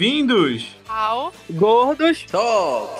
Bem-vindos ao Gordos Talk.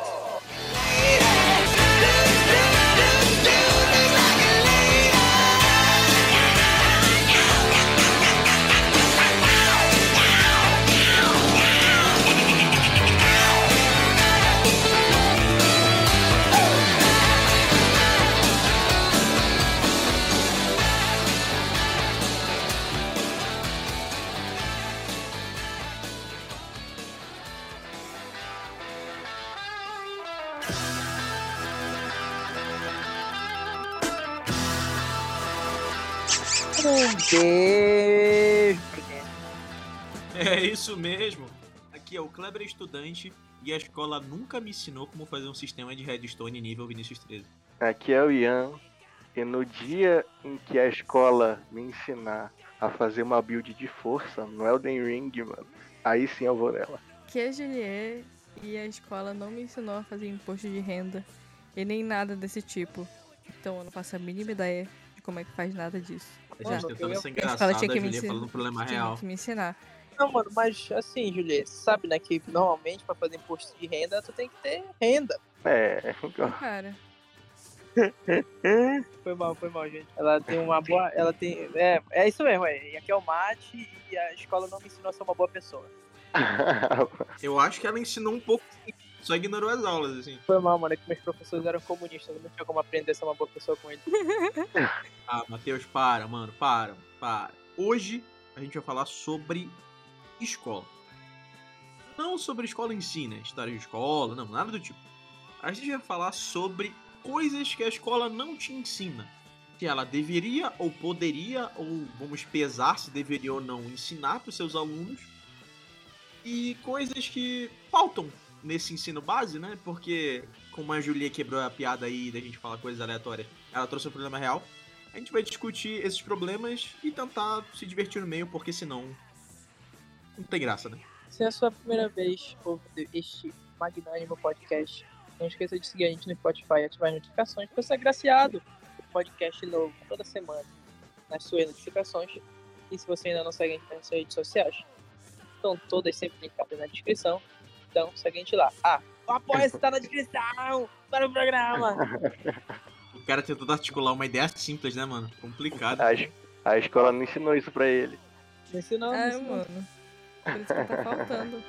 É isso mesmo. Aqui é o Kleber Estudante e a escola nunca me ensinou como fazer um sistema de redstone nível Vinicius 13. Aqui é o Ian. E no dia em que a escola me ensinar a fazer uma build de força no Elden Ring, mano, aí sim eu vou nela. Que é Juliet e a escola não me ensinou a fazer imposto de renda e nem nada desse tipo. Então eu não faço a mínima ideia de como é que faz nada disso. A gente tentando ser A engraçado, a tinha que me Julia ensinar. falando um problema tinha real. que me ensinar. Não, mano, mas assim, Juliette, sabe, né, que normalmente pra fazer imposto de renda, tu tem que ter renda. É, Cara, Foi mal, foi mal, gente. Ela tem uma boa. Ela tem. É, é isso mesmo, é. E aqui é o mate e a escola não me ensinou a ser uma boa pessoa. Eu acho que ela ensinou um pouco, só ignorou as aulas, assim. Foi mal, mano, é que meus professores eram comunistas, não tinha como aprender a ser uma boa pessoa com eles. Ah, Matheus, para, mano, para, para. Hoje a gente vai falar sobre escola. Não sobre escola em si, né? História de escola, não, nada do tipo. A gente vai falar sobre coisas que a escola não te ensina. Que ela deveria ou poderia, ou vamos pesar se deveria ou não ensinar para os seus alunos. E coisas que faltam nesse ensino base, né? Porque, como a Julia quebrou a piada aí da gente falar coisas aleatórias, ela trouxe um problema real. A gente vai discutir esses problemas e tentar se divertir no meio, porque senão não tem graça, né? Se é a sua primeira vez ouvindo este magnânimo podcast, não esqueça de seguir a gente no Spotify e ativar as notificações para ser agraciado por podcast novo toda semana nas suas notificações. E se você ainda não segue a gente nas redes sociais, estão todas sempre linkadas na descrição. Então segue a gente lá. Ah, o apoio está na descrição para o programa. O cara tentando articular uma ideia simples, né, mano? Complicado. A, a escola não ensinou isso pra ele. Não ensinou, não é, ensinou. mano. Por isso que tá faltando.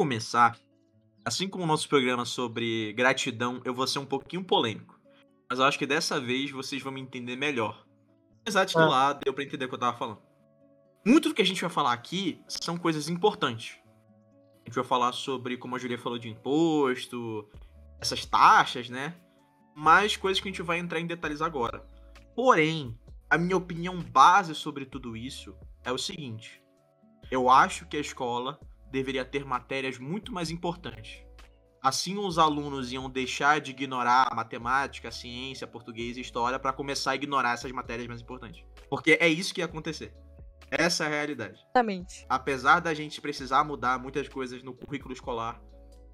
Começar, assim como o nosso programa sobre gratidão, eu vou ser um pouquinho polêmico. Mas eu acho que dessa vez vocês vão me entender melhor. Apesar de que Ah. lá deu pra entender o que eu tava falando. Muito do que a gente vai falar aqui são coisas importantes. A gente vai falar sobre, como a Julia falou, de imposto, essas taxas, né? Mais coisas que a gente vai entrar em detalhes agora. Porém, a minha opinião base sobre tudo isso é o seguinte: eu acho que a escola deveria ter matérias muito mais importantes. Assim, os alunos iam deixar de ignorar a matemática, a ciência, português e história para começar a ignorar essas matérias mais importantes. Porque é isso que ia acontecer. Essa é a realidade. Exatamente. Apesar da gente precisar mudar muitas coisas no currículo escolar,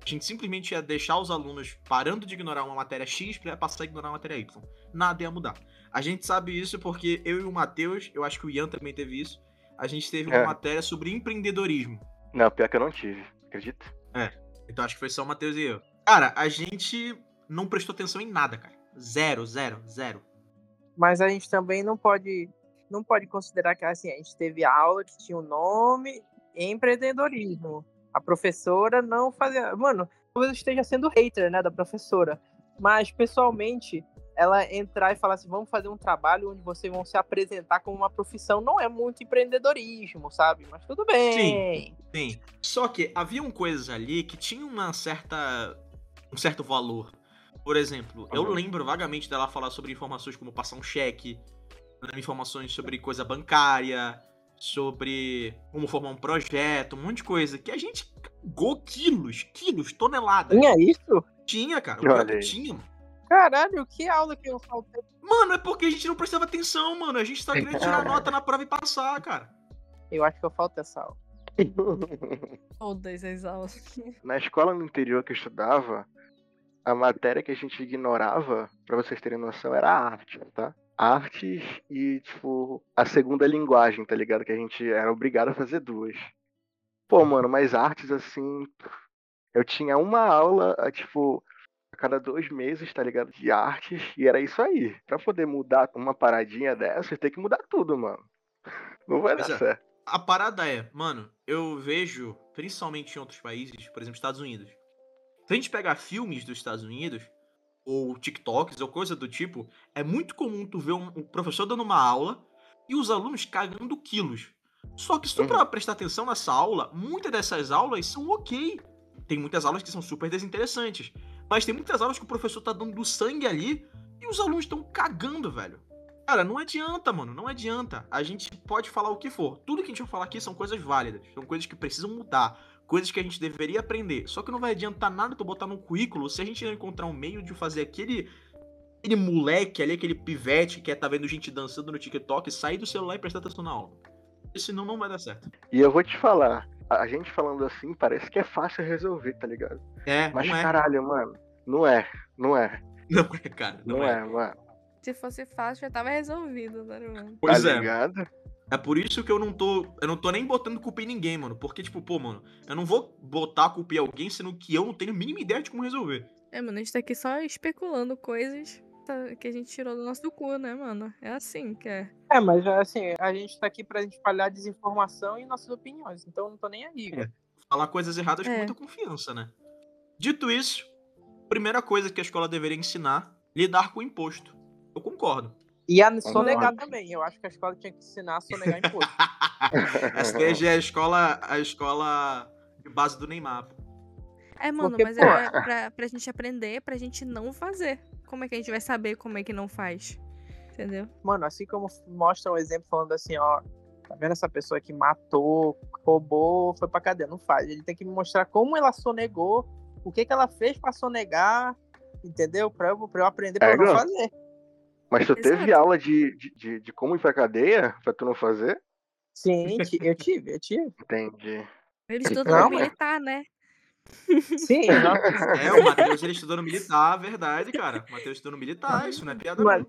a gente simplesmente ia deixar os alunos parando de ignorar uma matéria X para passar a ignorar uma matéria Y. Nada ia mudar. A gente sabe isso porque eu e o Matheus, eu acho que o Ian também teve isso, a gente teve uma É. matéria sobre empreendedorismo. Não, pior que eu não tive, acredita? Então acho que foi só o Matheus e eu. Cara, a gente não prestou atenção em nada, cara. Zero, zero, zero. Mas a gente também não pode não pode considerar que assim, a gente teve aula que tinha o nome empreendedorismo. A professora não fazia. Mano, talvez eu esteja sendo hater, né, da professora. Mas, pessoalmente, ela entrar e falar assim, vamos fazer um trabalho onde vocês vão se apresentar como uma profissão, não é muito empreendedorismo, sabe? Mas tudo bem. Sim. Só que haviam coisas ali que tinham uma certa. um certo valor. Por exemplo, eu Uhum. lembro vagamente dela falar sobre informações como passar um cheque, né, informações sobre coisa bancária, sobre como formar um projeto, um monte de coisa. Que a gente cagou quilos, quilos, toneladas. Tinha isso? Tinha, cara. O aí. tinha. Caralho, que aula que eu faltei. Mano, é porque a gente não prestava atenção, mano. A gente só queria tirar nota na prova e passar, cara. Eu acho que eu faltei essa aula. Todas as aulas. Na escola no interior que eu estudava, a matéria que a gente ignorava, pra vocês terem noção, era arte, tá? Artes e, tipo, a segunda linguagem, tá ligado? Que a gente era obrigado a fazer duas. Pô, mano, mas artes, assim. Eu tinha uma aula, a, tipo, a cada dois meses, tá ligado? De artes, e era isso aí. Pra poder mudar uma paradinha dessa, tem que mudar tudo, mano. Não vai Pois dar é. certo. A parada é, mano, eu vejo, principalmente em outros países, por exemplo, Estados Unidos. Se a gente pegar filmes dos Estados Unidos, ou TikToks, ou coisa do tipo, é muito comum tu ver um, um professor dando uma aula e os alunos cagando quilos. Só que se tu Uhum. prestar atenção nessa aula, muitas dessas aulas são ok. Tem muitas aulas que são super desinteressantes. Mas tem muitas aulas que o professor tá dando sangue ali e os alunos estão cagando, velho. Cara, não adianta, mano, não adianta. A gente pode falar o que for. Tudo que a gente vai falar aqui são coisas válidas, são coisas que precisam mudar, coisas que a gente deveria aprender. Só que não vai adiantar nada tu botar no currículo se a gente não encontrar um meio de fazer aquele aquele moleque ali, aquele pivete que é tá vendo gente dançando no TikTok, sair do celular e prestar atenção na aula. Senão não vai dar certo. E eu vou te falar, a gente falando assim, parece que é fácil resolver, tá ligado? É, Mas não é. caralho, mano, não é, não é, Não é, cara, não, não, é. é, mano. Se fosse fácil, já tava resolvido, né, mano? Pois tá é. ligado? É por isso que eu não tô. Eu não tô nem botando culpa em ninguém, mano. Porque, tipo, pô, mano, eu não vou botar a culpa em alguém, sendo que eu não tenho a mínima ideia de como resolver. É, mano, a gente tá aqui só especulando coisas tá- que a gente tirou do nosso cu, né, mano? É assim que é. É, mas assim, a gente tá aqui pra gente espalhar desinformação e nossas opiniões, então eu não tô nem aí. É. Falar coisas erradas com É. muita confiança, né? Dito isso, primeira coisa que a escola deveria ensinar, lidar com o imposto. Eu concordo. E a sonegar também. Eu acho que a escola tinha que ensinar a sonegar imposto. Essa daí é a escola, a escola de base do Neymar. É, mano, Porque, mas pô- é pra, pra gente aprender, pra gente não fazer. Como é que a gente vai saber como é que não faz? Entendeu? Mano, assim como mostra um exemplo falando assim, ó, tá vendo essa pessoa que matou, roubou, foi pra cadeia? Não faz. Ele tem que me mostrar como ela sonegou, o que que ela fez pra sonegar, entendeu? Pra eu, pra eu aprender pra É, não fazer. Mas tu teve Exato. aula de, de, de, de como ir pra cadeia pra tu não fazer? Sim, eu tive, eu tive. Entendi. Ele estudou Não, militar, né? Sim, É, o Matheus ele estudou no militar, verdade, cara. O Matheus estudou no militar, isso não é piada Mas- não.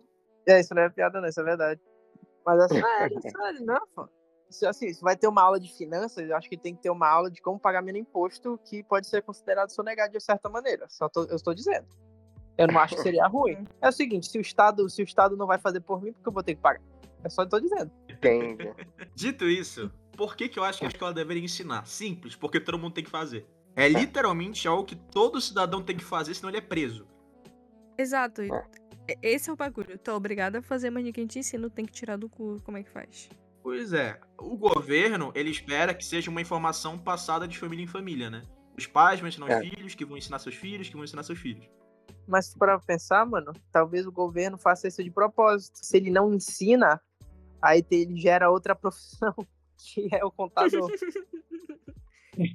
é, isso não é piada não, isso é verdade. Mas é sério, é sério, não, pô. Se, assim, se vai ter uma aula de finanças, eu acho que tem que ter uma aula de como pagar menos imposto, que pode ser considerado sonegar de certa maneira. Só tô- eu estou dizendo. Eu não acho que seria ruim. É o seguinte, se o Estado, se o Estado não vai fazer por mim, por que eu vou ter que pagar? É só eu tô dizendo. Entendi. Dito isso, por que, que eu acho que a escola deveria ensinar? Simples, porque todo mundo tem que fazer. É literalmente algo que todo cidadão tem que fazer, senão ele é preso. Exato. e- Esse é o bagulho. Tu é obrigado a fazer, mas ninguém te ensina, tem que tirar do cu como é que faz. Pois é, o governo, ele espera que seja uma informação passada de família em família, né? Os pais vão ensinar É. os filhos, que vão ensinar seus filhos, que vão ensinar seus filhos. Mas para pensar, mano, talvez o governo faça isso de propósito. Se ele não ensina, aí ele gera outra profissão, que é o contador.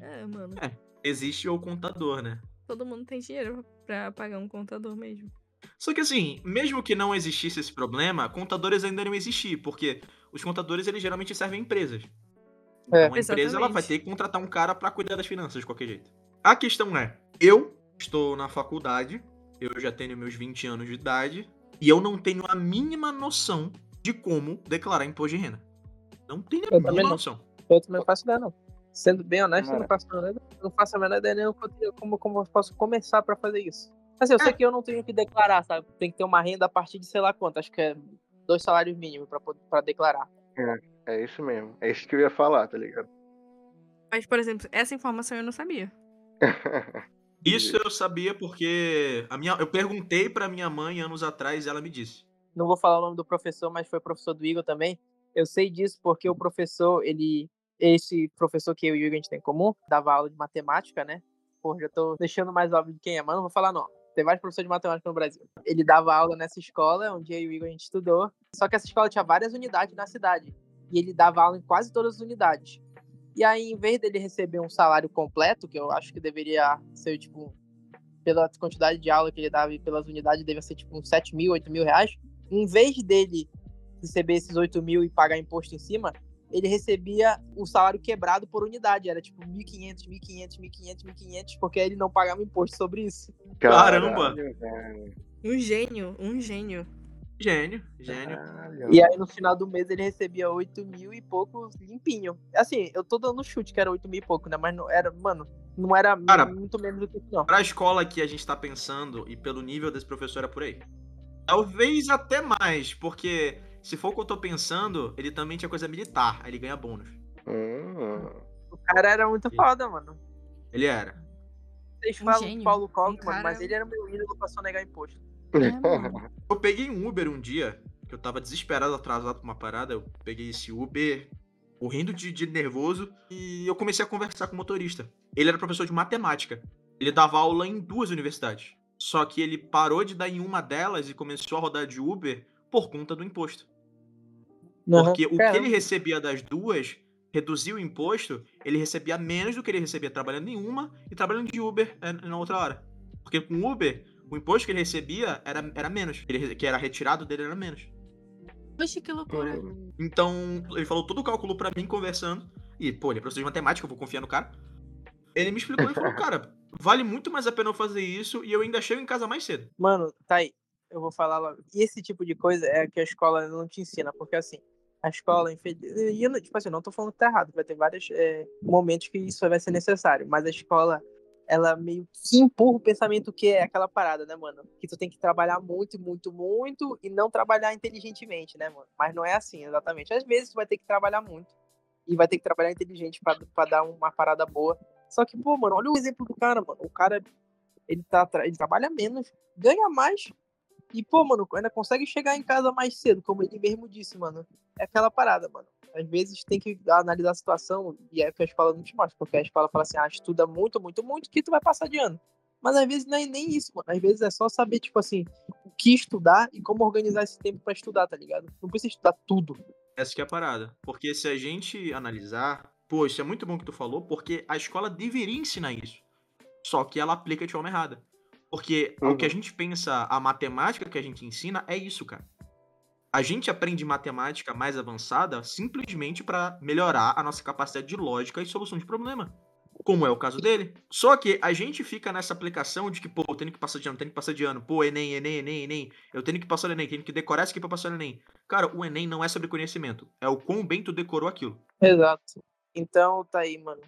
É, mano. Existe o contador, né? Todo mundo tem dinheiro pra pagar um contador mesmo. Só que assim, mesmo que não existisse esse problema, contadores ainda não existir, porque os contadores eles geralmente servem a empresas. Então É. a empresa ela vai ter que contratar um cara pra cuidar das finanças de qualquer jeito. A questão é, eu estou na faculdade, eu já tenho meus 20 anos de idade e eu não tenho a mínima noção de como declarar imposto de renda. Não tenho a Eu mínima não. noção. Eu também não faço ideia, não. Sendo bem honesto, eu É. não faço a menor ideia. Eu não faço a menor ideia nem como, como, eu posso começar pra fazer isso. Assim, eu sei É. que eu não tenho que declarar, sabe? Tem que ter uma renda a partir de sei lá quanto. Acho que é dois salários mínimos pra declarar. É isso mesmo. É isso que eu ia falar, tá ligado? Mas, por exemplo, essa informação eu não sabia. Isso eu sabia porque a minha, eu perguntei pra minha mãe anos atrás e ela me disse. Não vou falar o nome do professor, mas foi professor do Igor também. Eu sei disso porque o professor, ele. Esse professor que eu e o Igor a gente tem em comum, dava aula de matemática, né? Pô, já tô deixando mais óbvio de quem é, mas não vou falar não. Tem vários professores de matemática no Brasil. Ele dava aula nessa escola, onde eu e o Igor a gente estudou. Só que essa escola tinha várias unidades na cidade. E ele dava aula em quase todas as unidades. E aí, em vez dele receber um salário completo, que eu acho que deveria ser, tipo, pela quantidade de aula que ele dava e pelas unidades, devia ser, tipo, uns 7 mil, 8 mil reais. Em vez dele receber esses 8 mil e pagar imposto em cima, ele recebia o salário quebrado por unidade. Era, tipo, 1.500, 1.500, 1.500, 1.500, porque ele não pagava imposto sobre isso. Caramba! Um gênio, um gênio. Gênio, gênio. Caralho. E aí, no final do mês, ele recebia 8 mil e pouco limpinho. Assim, eu tô dando chute que era 8 mil e pouco, né? Mas não era, mano, não era Cara, muito menos do que isso, não. Pra escola que a gente tá pensando e pelo nível desse professor é por aí. Talvez até mais, porque se for o que eu tô pensando, ele também tinha coisa militar, aí ele ganha bônus. Hum. O cara era muito foda, mano. Ele era. Vocês Um falam de Paulo Coque, Um mano, mas cara- ele era meu ídolo pra só negar imposto. É. Eu peguei um Uber um dia, que eu tava desesperado, atrasado pra uma parada. Eu peguei esse Uber, morrendo de, de nervoso, e eu comecei a conversar com o motorista. Ele era professor de matemática. Ele dava aula em duas universidades. Só que ele parou de dar em uma delas e começou a rodar de Uber por conta do imposto. Porque o que Caramba. ele recebia das duas, reduziu o imposto, ele recebia menos do que ele recebia trabalhando em uma e trabalhando de Uber eh, na outra hora. Porque com Uber, o imposto que ele recebia era, era menos. Ele que era retirado dele era menos. Poxa, que loucura. Então, ele falou todo o cálculo pra mim conversando. E, pô, ele é professor de matemática, eu vou confiar no cara. Ele me explicou e falou, cara, vale muito mais a pena eu fazer isso e eu ainda chego em casa mais cedo. Mano, tá aí. Eu vou falar logo. E esse tipo de coisa é que a escola não te ensina, porque assim, a escola, e tipo assim, não tô falando que tá errado, vai ter vários é, momentos que isso vai ser necessário, mas a escola, ela meio que empurra o pensamento que é aquela parada, né, mano? Que tu tem que trabalhar muito, muito, muito e não trabalhar inteligentemente, né, mano? Mas não é assim, exatamente. Às vezes tu vai ter que trabalhar muito e vai ter que trabalhar inteligente pra dar uma parada boa. Só que, pô, mano, olha o exemplo do cara, mano. O cara, ele, tá, ele trabalha menos, ganha mais e, pô, mano, ainda consegue chegar em casa mais cedo, como ele mesmo disse, mano. É aquela parada, mano. Às vezes tem que analisar a situação e é que a escola não te mostra, porque a escola fala assim, ah, estuda muito, muito, muito, que tu vai passar de ano. Mas às vezes não é nem isso, mano. Às vezes é só saber, tipo assim, o que estudar e como organizar esse tempo pra estudar, tá ligado? Não precisa estudar tudo. Essa que é a parada. Porque se a gente analisar, pô, isso é muito bom que tu falou, porque a escola deveria ensinar isso. Só que ela aplica de forma errada. Porque o que a Uhum. gente pensa, a matemática que a gente ensina é isso, cara. A gente aprende matemática mais avançada simplesmente pra melhorar a nossa capacidade de lógica e solução de problema. Como é o caso dele. Só que a gente fica nessa aplicação de que, pô, eu tenho que passar de ano, tenho que passar de ano, pô, Enem, Enem, Enem, Enem, eu tenho que passar o Enem, tenho que decorar isso aqui pra passar o Enem. Cara, o Enem não é sobre conhecimento, é o quão bem tu decorou aquilo. Exato. Então, tá aí, mano.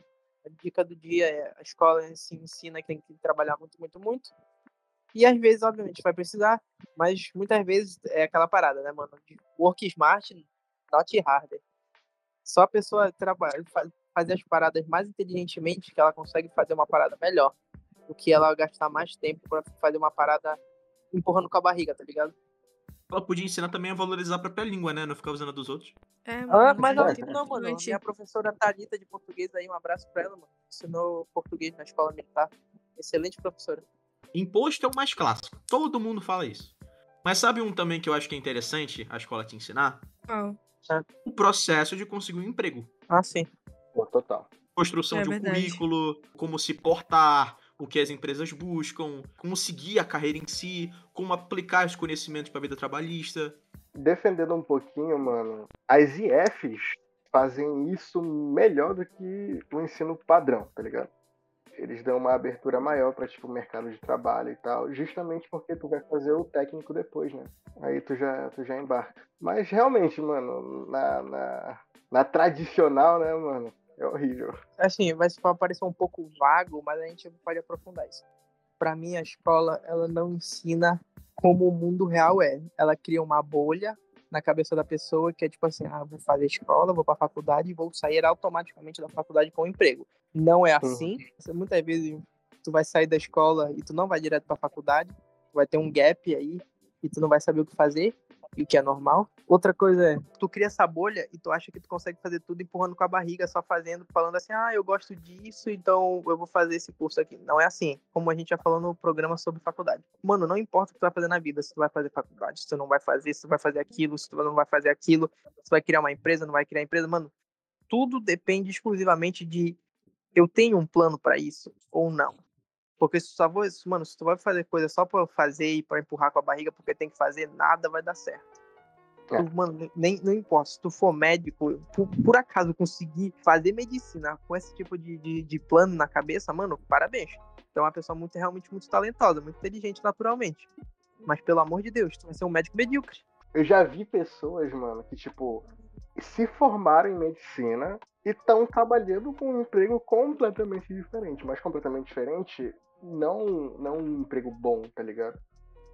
A dica do dia é a escola se ensina que tem que trabalhar muito, muito, muito. E às vezes, obviamente, vai precisar, mas muitas vezes é aquela parada, né, mano? Work smart, not harder. Só a pessoa trabalha, fa- fazer as paradas mais inteligentemente que ela consegue fazer uma parada melhor do que ela gastar mais tempo pra fazer uma parada empurrando com a barriga, tá ligado? Ela podia ensinar também a valorizar a própria língua, né? Não ficar usando a dos outros. É, Ah, mas é mesmo não, mano. Minha professora Thalita de português aí, um abraço pra ela, mano. Ensinou português na escola militar. Excelente professora. Imposto é o mais clássico. Todo mundo fala isso. Mas sabe um também que eu acho que é interessante a escola te ensinar? Qual? O processo de conseguir um emprego. Ah, sim. Pô, total. Construção É de um verdade. currículo, como se portar, o que as empresas buscam, como seguir a carreira em si, como aplicar os conhecimentos para a vida trabalhista. Defendendo um pouquinho, mano, as IFs fazem isso melhor do que o ensino padrão, tá ligado? Eles dão uma abertura maior pra, tipo, mercado de trabalho e tal, justamente porque tu vai fazer o técnico depois, né? Aí tu já, tu já embarca. Mas realmente, mano, na, na, na tradicional, né, mano, é horrível. Assim, vai parecer um pouco vago, mas a gente pode aprofundar isso. Pra mim, a escola, ela não ensina como o mundo real é. Ela cria uma bolha na cabeça da pessoa que é tipo assim, ah, vou fazer escola, vou pra faculdade e vou sair automaticamente da faculdade com um emprego. Não é assim. Você, muitas vezes tu vai sair da escola e tu não vai direto pra faculdade, vai ter um gap aí e tu não vai saber o que fazer e o que é normal. Outra coisa é, tu cria essa bolha e tu acha que tu consegue fazer tudo empurrando com a barriga, só fazendo, falando assim, ah, eu gosto disso, então eu vou fazer esse curso aqui. Não é assim, como a gente já falou no programa sobre faculdade. Mano, não importa o que tu vai fazer na vida, se tu vai fazer faculdade, se tu não vai fazer, se tu vai fazer aquilo, se tu não vai fazer aquilo, se tu vai criar uma empresa, não vai criar empresa, mano, tudo depende exclusivamente de eu tenho um plano para isso ou não. Porque se tu só vou, mano, se tu vai fazer coisa só pra fazer e pra empurrar com a barriga porque tem que fazer, nada vai dar certo. É. Tu, mano, nem, não importa, se tu for médico, por, por acaso conseguir fazer medicina com esse tipo de, de, de plano na cabeça, mano, parabéns. Tu é uma pessoa muito, realmente muito talentosa, muito inteligente naturalmente. Mas pelo amor de Deus, tu vai ser um médico medíocre. Eu já vi pessoas, mano, que, tipo, se formaram em medicina e estão trabalhando com um emprego completamente diferente. Mas completamente diferente, não, não um emprego bom, tá ligado?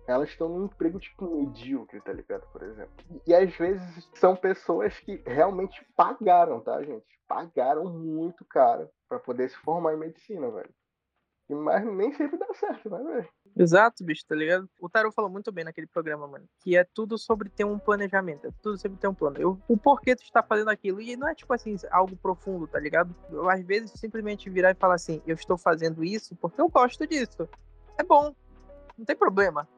Elas estão num emprego, tipo, medíocre, tá ligado? Por exemplo. E às vezes são pessoas que realmente pagaram, tá, gente? Pagaram muito caro pra poder se formar em medicina, velho. Mas nem sempre dá certo, né, velho? Exato, bicho, tá ligado? O Taro falou muito bem naquele programa, mano. Que é tudo sobre ter um planejamento. É tudo sobre ter um plano. Eu, o porquê tu está fazendo aquilo. E não é tipo assim, algo profundo, tá ligado? Eu, às vezes, simplesmente virar e falar assim, eu estou fazendo isso porque eu gosto disso. É bom. Não tem problema.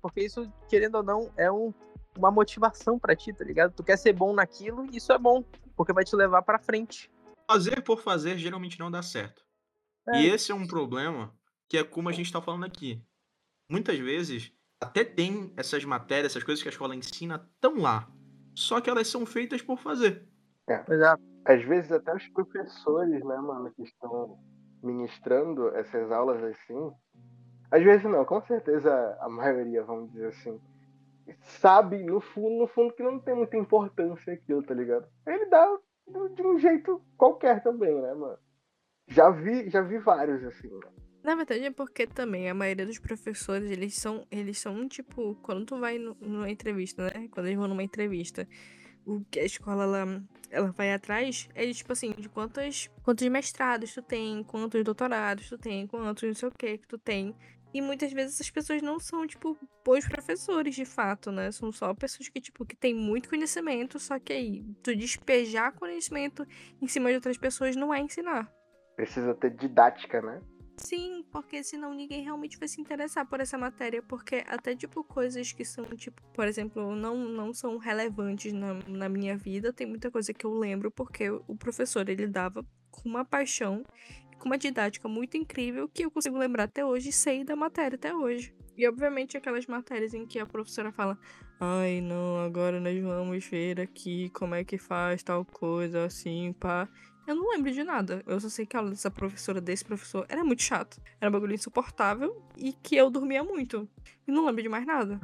Porque isso, querendo ou não, é um, uma motivação pra ti, tá ligado? Tu quer ser bom naquilo e isso é bom. Porque vai te levar pra frente. Fazer por fazer geralmente não dá certo. É. E esse é um problema que é como a gente tá falando aqui. Muitas vezes, até tem essas matérias, essas coisas que a escola ensina, tão lá. Só que elas são feitas por fazer. Exato. Às vezes até os professores, né, mano, que estão ministrando essas aulas assim. Às vezes não, com certeza a maioria, vamos dizer assim, sabe no fundo, no fundo que não tem muita importância aquilo, tá ligado? Ele dá de um jeito qualquer também, né, mano? Já vi, já vi vários assim. Na verdade é porque também a maioria dos professores, eles são, eles são tipo, quando tu vai no- numa entrevista, né? Quando eles vão numa entrevista, o que a escola ela, ela vai atrás é tipo assim, de quantos, quantos mestrados tu tem, quantos doutorados tu tem, quantos não sei o que que tu tem. E muitas vezes essas pessoas não são, tipo, bons professores, de fato, né? São só pessoas que, tipo, que têm muito conhecimento, só que aí, tu despejar conhecimento em cima de outras pessoas não é ensinar. Precisa ter didática, né? Sim, porque senão ninguém realmente vai se interessar por essa matéria, porque até, tipo, coisas que são, tipo, por exemplo, não, não são relevantes na, na minha vida, tem muita coisa que eu lembro, porque o professor, ele dava com uma paixão, com uma didática muito incrível, que eu consigo lembrar até hoje e sei da matéria até hoje. E, obviamente, aquelas matérias em que a professora fala Ai, não, agora nós vamos ver aqui como é que faz tal coisa, assim, pá. Eu não lembro de nada. Eu só sei que a aula dessa professora, desse professor, era muito chato. Era um bagulho insuportável e que eu dormia muito. E não lembro de mais nada.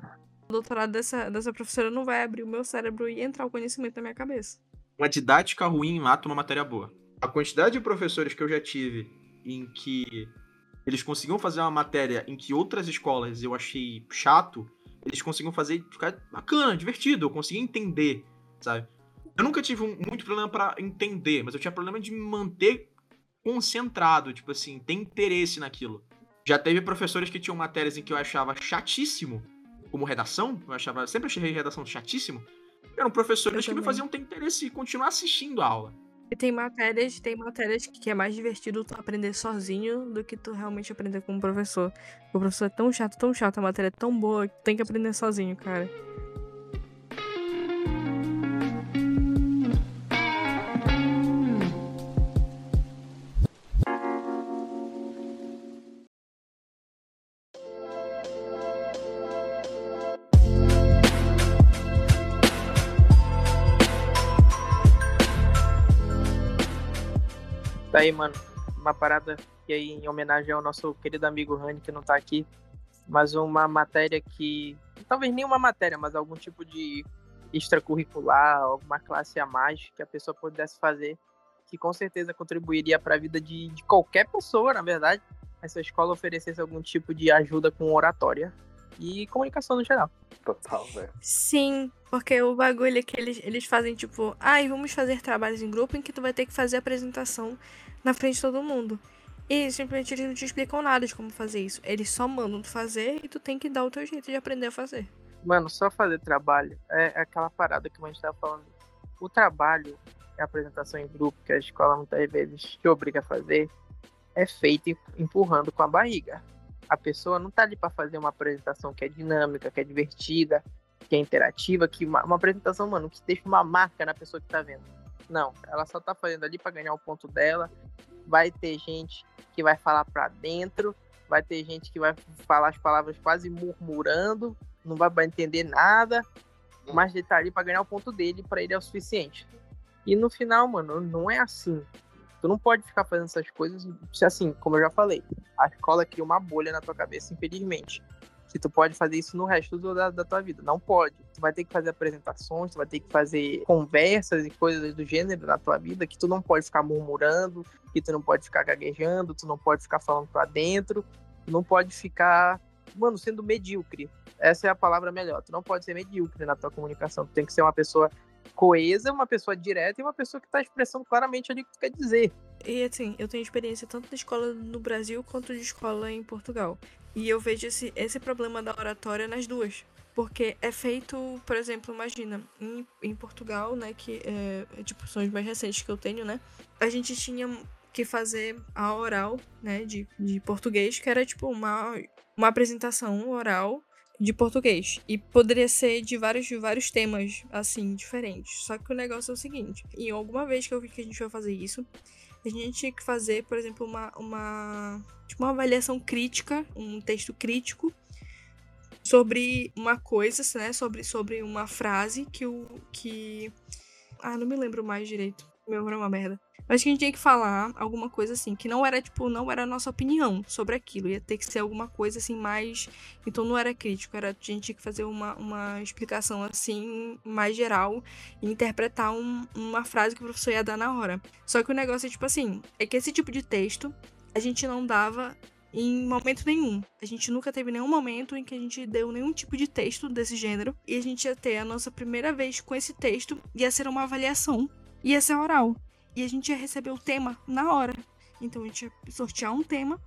O doutorado dessa, dessa professora não vai abrir o meu cérebro e entrar o conhecimento na minha cabeça. Uma didática ruim mata uma matéria boa. A quantidade de professores que eu já tive em que eles conseguiam fazer uma matéria em que outras escolas eu achei chato, eles conseguiam fazer ficar bacana, divertido, eu conseguia entender, sabe? Eu nunca tive um- muito problema pra entender, mas eu tinha problema de me manter concentrado, tipo assim, ter interesse naquilo. Já teve professores que tinham matérias em que eu achava chatíssimo, como redação, eu achava, sempre achei redação chatíssimo. Eram professores que me faziam ter interesse em continuar assistindo a aula. E tem matérias, tem matérias que é mais divertido tu aprender sozinho do que tu realmente aprender com o professor. O professor é tão chato, tão chato, a matéria é tão boa que tu tem que aprender sozinho, cara. Tá aí, mano. Uma parada que aí, em homenagem ao nosso querido amigo Rani, que não tá aqui. Mas uma matéria que. Talvez nem uma matéria, mas algum tipo de extracurricular, alguma classe a mais que a pessoa pudesse fazer, que com certeza contribuiria para a vida de, de qualquer pessoa, na verdade. Essa escola oferecesse algum tipo de ajuda com oratória e comunicação no geral. Total, velho. Sim, porque o bagulho é que eles, eles fazem tipo, ai, vamos fazer trabalhos em grupo em que tu vai ter que fazer apresentação na frente de todo mundo. E simplesmente eles não te explicam nada de como fazer isso. Eles só mandam tu fazer e tu tem que dar o teu jeito de aprender a fazer. Mano, só fazer trabalho é aquela parada que a gente tava falando. O trabalho, a apresentação em grupo, que a escola muitas vezes te obriga a fazer, é feito empurrando com a barriga. A pessoa não tá ali para fazer uma apresentação que é dinâmica, que é divertida, que é interativa, que uma, uma, apresentação, mano, que deixa uma marca na pessoa que tá vendo. Não, ela só tá fazendo ali para ganhar o ponto dela. Vai ter gente que vai falar para dentro, vai ter gente que vai falar as palavras quase murmurando, não vai entender nada, mas ele tá ali para ganhar o ponto dele, para ele é o suficiente. E no final, mano, não é assim. Tu não pode ficar fazendo essas coisas, assim, como eu já falei. A escola cria uma bolha na tua cabeça, infelizmente. Que tu pode fazer isso no resto do, da, da tua vida. Não pode. Tu vai ter que fazer apresentações, tu vai ter que fazer conversas e coisas do gênero na tua vida que tu não pode ficar murmurando, que tu não pode ficar gaguejando, tu não pode ficar falando pra dentro, tu não pode ficar, mano, sendo medíocre. Essa é a palavra melhor. Tu não pode ser medíocre na tua comunicação. Tu tem que ser uma pessoa coesa, uma pessoa direta e uma pessoa que está expressando claramente ali o que tu quer dizer. E assim, eu tenho experiência tanto de escola no Brasil quanto de escola em Portugal. E eu vejo esse, esse problema da oratória nas duas. Porque é feito, por exemplo, imagina, em, em Portugal, né, que é, é, tipo, são os mais recentes que eu tenho, né, a gente tinha que fazer a oral, né, de, de português, que era tipo uma, uma apresentação oral de português. E poderia ser de vários, de vários temas, assim, diferentes. Só que o negócio é o seguinte: em alguma vez que eu vi que a gente vai fazer isso, a gente tinha que fazer, por exemplo, uma, uma, tipo uma avaliação crítica, um texto crítico sobre uma coisa, né? Sobre, sobre uma frase que o. que. Ah, não me lembro mais direito. Meu era uma merda. Mas que a gente tinha que falar alguma coisa assim, que não era, tipo, não era a nossa opinião sobre aquilo. Ia ter que ser alguma coisa assim mais. Então não era crítico, era a gente tinha que fazer uma, uma explicação assim, mais geral, e interpretar um, uma frase que o professor ia dar na hora. Só que o negócio é, tipo assim, é que esse tipo de texto a gente não dava em momento nenhum. A gente nunca teve nenhum momento em que a gente deu nenhum tipo de texto desse gênero. E a gente ia ter a nossa primeira vez com esse texto, ia ser uma avaliação, ia ser oral. E a gente ia receber o tema na hora. Então a gente ia sortear um tema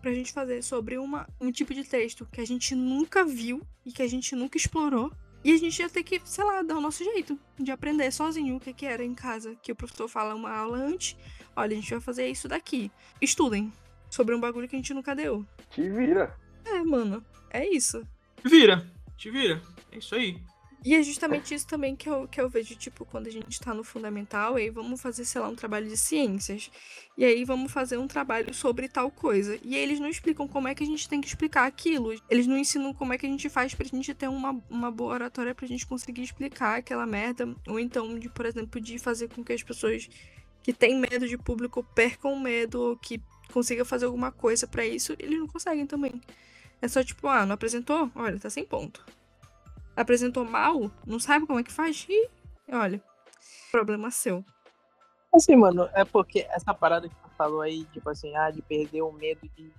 pra gente fazer sobre uma, um tipo de texto que a gente nunca viu e que a gente nunca explorou. E a gente ia ter que, sei lá, dar o nosso jeito de aprender sozinho o que, que era em casa. Que o professor fala uma aula antes. Olha, a gente vai fazer isso daqui. Estudem. Sobre um bagulho que a gente nunca deu. Te vira. É, mano. É isso. Vira. Te vira. É isso aí. E é justamente isso também que eu, que eu vejo, tipo, quando a gente tá no fundamental, aí vamos fazer, sei lá, um trabalho de ciências. E aí vamos fazer um trabalho sobre tal coisa. E aí eles não explicam como é que a gente tem que explicar aquilo. Eles não ensinam como é que a gente faz pra gente ter uma, uma boa oratória pra gente conseguir explicar aquela merda. Ou então, de, por exemplo, de fazer com que as pessoas que têm medo de público percam medo ou que consigam fazer alguma coisa para isso, eles não conseguem também. É só tipo, ah, não apresentou? Olha, tá sem ponto apresentou mal, não sabe como é que faz, e olha, problema seu. Assim, mano, é porque essa parada que tu falou aí, tipo assim, ah, de perder o medo de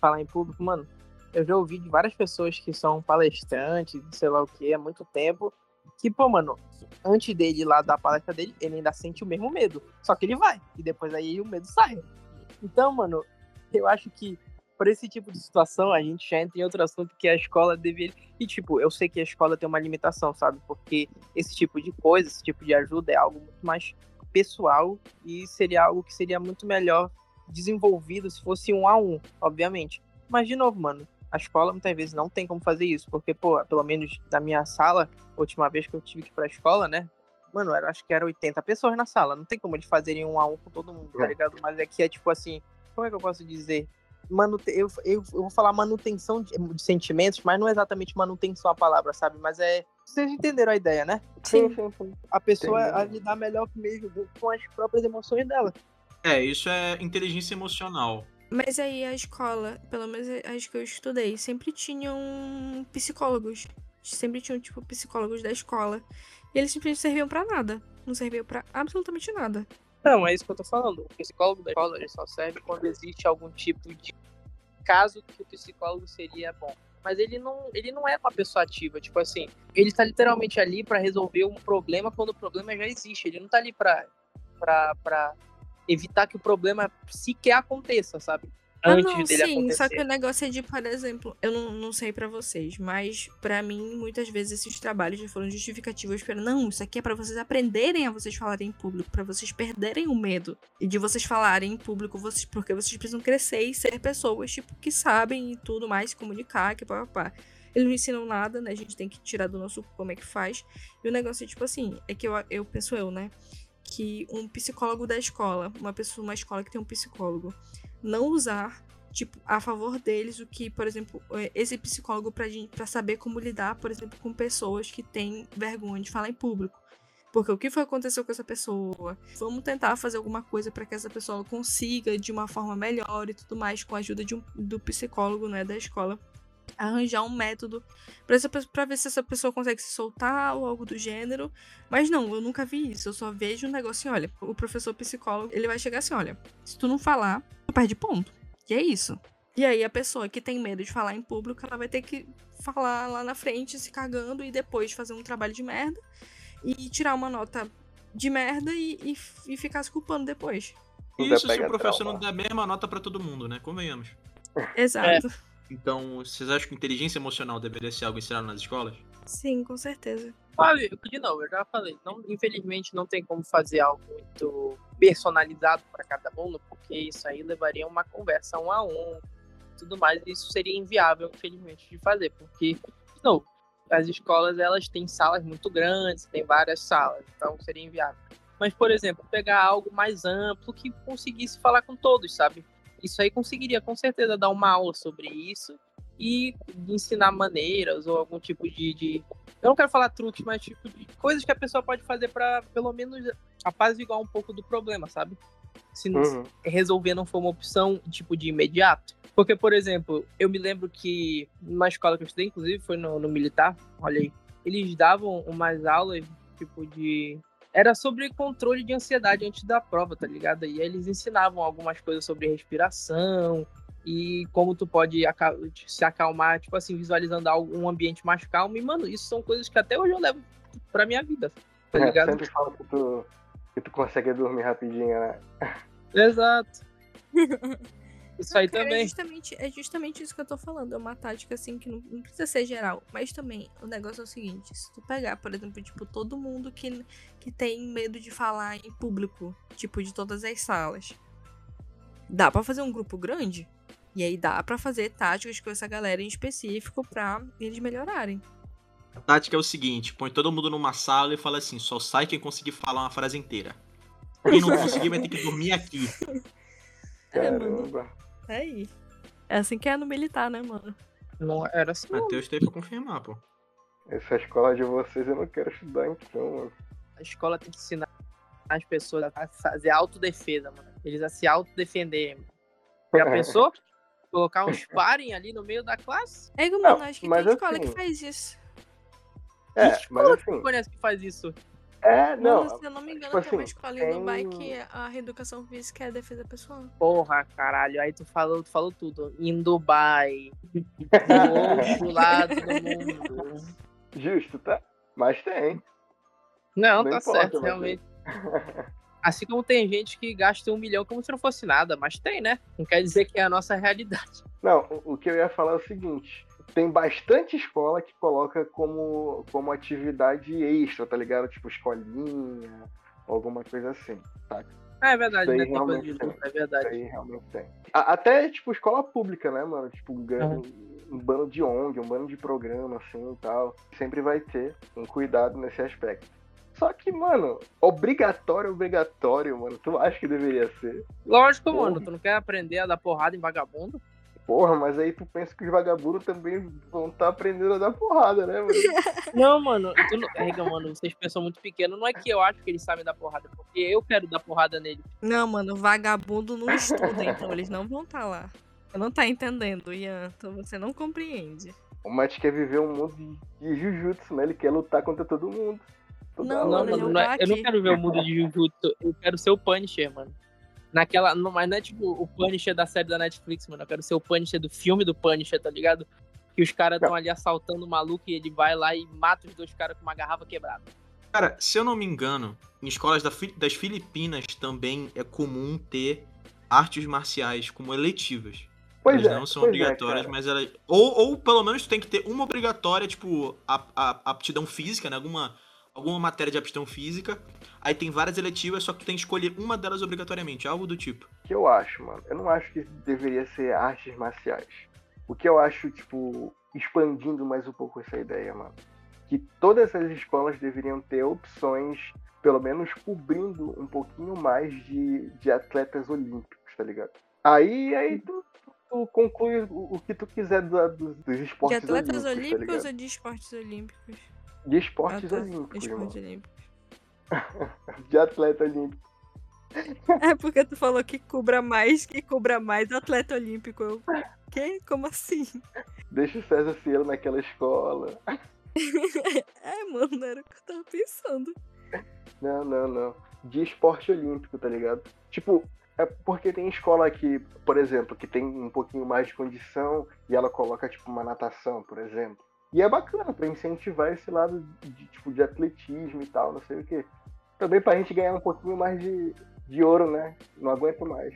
falar em público, mano, eu já ouvi de várias pessoas que são palestrantes, sei lá o que, há muito tempo, que, pô, mano, antes dele lá dar a palestra dele, ele ainda sente o mesmo medo. Só que ele vai, e depois aí o medo sai. Então, mano, eu acho que por esse tipo de situação, a gente já entra em outro assunto que a escola deveria. E, tipo, eu sei que a escola tem uma limitação, sabe? Porque esse tipo de coisa, esse tipo de ajuda é algo muito mais pessoal e seria algo que seria muito melhor desenvolvido se fosse um a um, obviamente. Mas, de novo, mano, a escola muitas vezes não tem como fazer isso, porque, pô, pelo menos na minha sala, última vez que eu tive que ir pra escola, né? Mano, era, acho que era 80 pessoas na sala. Não tem como eles fazerem um a um com todo mundo, tá ligado? Mas aqui é tipo assim, como é que eu posso dizer? Manute... eu, eu, eu vou falar manutenção de, de, sentimentos, mas não é exatamente manutenção a palavra, sabe? Mas é. Vocês entenderam a ideia, né? Sim. A pessoa a lidar melhor mesmo com as próprias emoções dela. É, isso é inteligência emocional. Mas aí a escola, pelo menos as que eu estudei, sempre tinham psicólogos. Sempre tinham, tipo, psicólogos da escola. E eles simplesmente serviam para nada. Não serviam para absolutamente nada. Não, é isso que eu tô falando. O psicólogo da escola só serve quando existe algum tipo de caso que o psicólogo seria bom. Mas ele não, ele não é uma pessoa ativa, tipo assim, ele tá literalmente ali para resolver um problema quando o problema já existe. Ele não tá ali pra, pra, pra evitar que o problema sequer aconteça, sabe? Ah, não, sim, acontecer. só que o negócio é de, por exemplo, eu não, não sei pra vocês, mas pra mim, muitas vezes esses trabalhos já foram justificativos para não, isso aqui é pra vocês aprenderem a vocês falarem em público, pra vocês perderem o medo e de vocês falarem em público, vocês, porque vocês precisam crescer e ser pessoas, tipo, que sabem e tudo mais, se comunicar, que pá, pá, pá. Eles não ensinam nada, né? A gente tem que tirar do nosso cu como é que faz. E o negócio é, tipo assim, é que eu, eu penso eu, né? Que um psicólogo da escola, uma pessoa, uma escola que tem um psicólogo, não usar tipo, a favor deles o que, por exemplo, é, esse psicólogo pra saber como lidar, por exemplo, com pessoas que têm vergonha de falar em público. Porque o que foi aconteceu com essa pessoa? Vamos tentar fazer alguma coisa para que essa pessoa consiga de uma forma melhor e tudo mais, com a ajuda de um, do psicólogo, né, da escola, arranjar um método para ver se essa pessoa consegue se soltar ou algo do gênero. Mas não, eu nunca vi isso. Eu só vejo um negócio assim, olha, o professor psicólogo, ele vai chegar assim, olha, se tu não falar, tu perde ponto. E é isso. E aí a pessoa que tem medo de falar em público, ela vai ter que falar lá na frente, se cagando, e depois fazer um trabalho de merda e tirar uma nota de merda e, e, e ficar se culpando depois. Isso se pega o professor trauma. não der a mesma nota pra todo mundo, né? Convenhamos. Exato. Então, vocês acham que inteligência emocional deveria ser algo ensinado nas escolas? Sim, com certeza. Olha, de novo, eu já falei, não, infelizmente não tem como fazer algo muito personalizado para cada aluno, porque isso aí levaria uma conversa um a um, tudo mais, e isso seria inviável, infelizmente, de fazer, porque, de novo, as escolas elas têm salas muito grandes, tem várias salas, então seria inviável. Mas, por exemplo, pegar algo mais amplo que conseguisse falar com todos, sabe? Isso aí conseguiria com certeza dar uma aula sobre isso e ensinar maneiras ou algum tipo de, de eu não quero falar truques, mas tipo de coisas que a pessoa pode fazer para pelo menos apaziguar um pouco do problema, sabe? Se Uhum. resolver não for uma opção tipo de imediato. Porque, por exemplo, eu me lembro que numa escola que eu estudei, inclusive foi no, no militar, olha aí, eles davam umas aulas tipo de era sobre controle de ansiedade antes da prova, tá ligado? E aí eles ensinavam algumas coisas sobre respiração, e como tu pode se acalmar, tipo assim, visualizando algo, um ambiente mais calmo. E, mano, isso são coisas que até hoje eu levo pra minha vida, tá É, ligado? sempre fala que tu, que tu consegue dormir rapidinho, né? Exato. Isso aí Cara, É também. justamente, é justamente isso que eu tô falando. É uma tática, assim, que não, não precisa ser geral. Mas também, o negócio é o seguinte: se tu pegar, por exemplo, tipo, todo mundo que, que tem medo de falar em público, tipo, de todas as salas, dá pra fazer um grupo grande? E aí dá pra fazer táticas com essa galera em específico pra eles melhorarem. A tática é o seguinte: põe todo mundo numa sala e fala assim: só sai quem conseguir falar uma frase inteira. Quem não conseguir vai ter que dormir aqui. É. Caramba. É aí. É assim que é no militar, né, mano? Não era assim. Matheus teve pra confirmar, pô. Essa escola de vocês eu não quero estudar então, mano. A escola tem que ensinar as pessoas a fazer autodefesa, mano. Eles a se autodefenderem. mano. Já pensou? Colocar uns parem ali no meio da classe? É, mano, Não, acho que mas tem escola que assim- faz isso. É, Que mas escola que assim, conhece que faz isso? É, não, Mano, se eu não me engano, tipo tem uma assim, escola em Dubai tem- que a reeducação física é a defesa pessoal. Porra, caralho. Aí tu falou, tu falou tudo. Em Dubai. Do outro lado do mundo. justo, tá? Mas tem. Não, Não tá importa, certo, mas realmente. Assim como tem gente que gasta um milhão como se não fosse nada, mas tem, né? Não quer dizer que é a nossa realidade. Não, o que eu ia falar é o seguinte. Tem bastante escola que coloca como, como atividade extra, tá ligado? Tipo escolinha, alguma coisa assim, tá? Ah, é verdade, Isso né? Realmente de luta, é Isso verdade. aí realmente tem. Até, tipo, escola pública, né, mano? Tipo, um, gran- um bando de ONG, um bando de programa, assim e tal. Sempre vai ter um cuidado nesse aspecto. Só que, mano, obrigatório, obrigatório, mano. Tu acha que deveria ser? Lógico, Porra. mano. Tu não quer aprender a dar porrada em vagabundo? Porra, mas aí tu pensa que os vagabundos também vão estar aprendendo a dar porrada, né, mano? Não, mano. Tu não... Riga, mano, vocês pensam muito pequeno. Não é que eu acho que eles sabem dar porrada, é porque eu quero dar porrada nele. Não, mano, vagabundo não estuda, então eles não vão estar lá. Você não tá entendendo, Ian. Então você não compreende. O Matt quer viver um mundo de, Jujutsu, né? Ele quer lutar contra todo mundo. Toda Não, hora. Não, mano, não é- tá eu não quero ver o mundo de Jujutsu. Eu quero ser o Punisher, mano. Naquela. Não, mas não é tipo o Punisher da série da Netflix, mano. Eu quero ser o Punisher do filme do Punisher, tá ligado? Que os caras estão ali assaltando o maluco e ele vai lá e mata os dois caras com uma garrafa quebrada. Cara, se eu não me engano, em escolas da das Filipinas também é comum ter artes marciais como eletivas. Pois elas é, não são pois é, obrigatórias, cara. mas elas. Ou, ou pelo menos tu tem que ter uma obrigatória, tipo, a, a- aptidão física, né? Alguma, alguma matéria de aptidão física. Aí tem várias eletivas, só que tu tem que escolher uma delas obrigatoriamente, algo do tipo. O que eu acho, mano? Eu não acho que deveria ser artes marciais. O que eu acho, tipo, expandindo mais um pouco essa ideia, mano. Que todas as escolas deveriam ter opções, pelo menos cobrindo um pouquinho mais de, de atletas olímpicos, tá ligado? Aí, aí tu, tu conclui o, o que tu quiser do- do- dos De esportes atletas olímpicos, tá olímpicos ligado? ou de esportes olímpicos? De esportes Ah, tá. olímpicos. Esportes olímpicos. De atleta olímpico. É porque tu falou que cubra mais, que cubra mais atleta olímpico. Eu, quê? Como assim? Deixa o César Cielo naquela escola. É, mano, era o que eu tava pensando. Não, não, não. De esporte olímpico, tá ligado? Tipo, é porque tem escola aqui, por exemplo, que tem um pouquinho mais de condição e ela coloca, tipo, uma natação, por exemplo. E é bacana pra incentivar esse lado de, tipo, de atletismo e tal, não sei o quê. Também pra gente ganhar um pouquinho mais de, de ouro, né? Não aguento mais.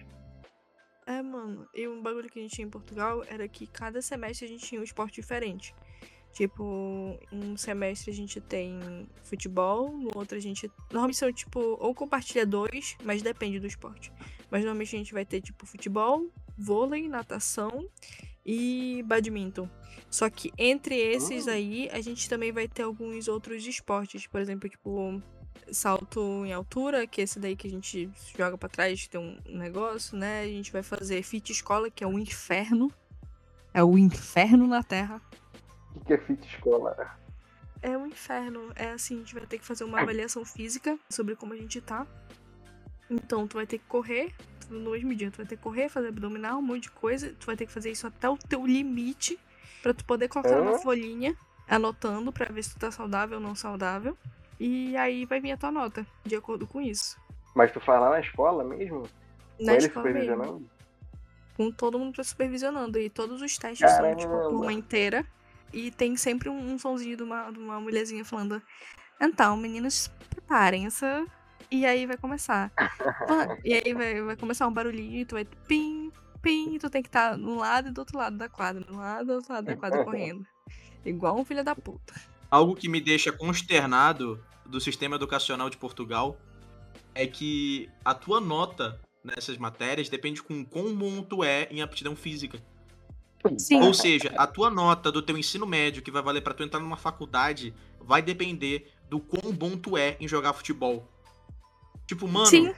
É, mano, e um bagulho que a gente tinha em Portugal era que cada semestre a gente tinha um esporte diferente. Tipo, um semestre a gente tem futebol, no outro a gente. Normalmente são, tipo, ou compartilha dois, mas depende do esporte. Mas normalmente a gente vai ter, tipo, futebol, vôlei, natação e badminton. Só que entre esses Ah. aí, a gente também vai ter alguns outros esportes. Por exemplo, tipo, salto em altura, que é esse daí que a gente joga pra trás, tem um negócio, né? A gente vai fazer fit escola, que é um inferno. É o inferno na Terra. O que que é fit escola? É um inferno. É assim, a gente vai ter que fazer uma avaliação física sobre como a gente tá. Então, tu vai ter que correr, no mesmo dia, tu vai ter que correr, fazer abdominal, um monte de coisa. Tu vai ter que fazer isso até o teu limite, pra tu poder colocar Hã? numa folhinha, anotando pra ver se tu tá saudável ou não saudável. E aí vai vir a tua nota, de acordo com isso. Mas tu faz lá na escola mesmo? Na Com ele escola mesmo. supervisionando? com todo mundo supervisionando. E todos os testes são, tipo, a Caramba. turma inteira. E tem sempre um, um sonzinho de uma, de uma mulherzinha falando: Então, meninos, preparem-se. E aí vai começar. E aí vai, vai começar um barulhinho, e tu vai pim, pim, e tu tem que estar no lado e do outro lado da quadra, no lado e do outro lado da quadra correndo. Igual um filho da puta. Algo que me deixa consternado do sistema educacional de Portugal é que a tua nota nessas matérias depende com quão bom tu é em aptidão física. Sim. Ou seja, a tua nota do teu ensino médio, que vai valer pra tu entrar numa faculdade, vai depender do quão bom tu é em jogar futebol. Tipo, mano, Sim.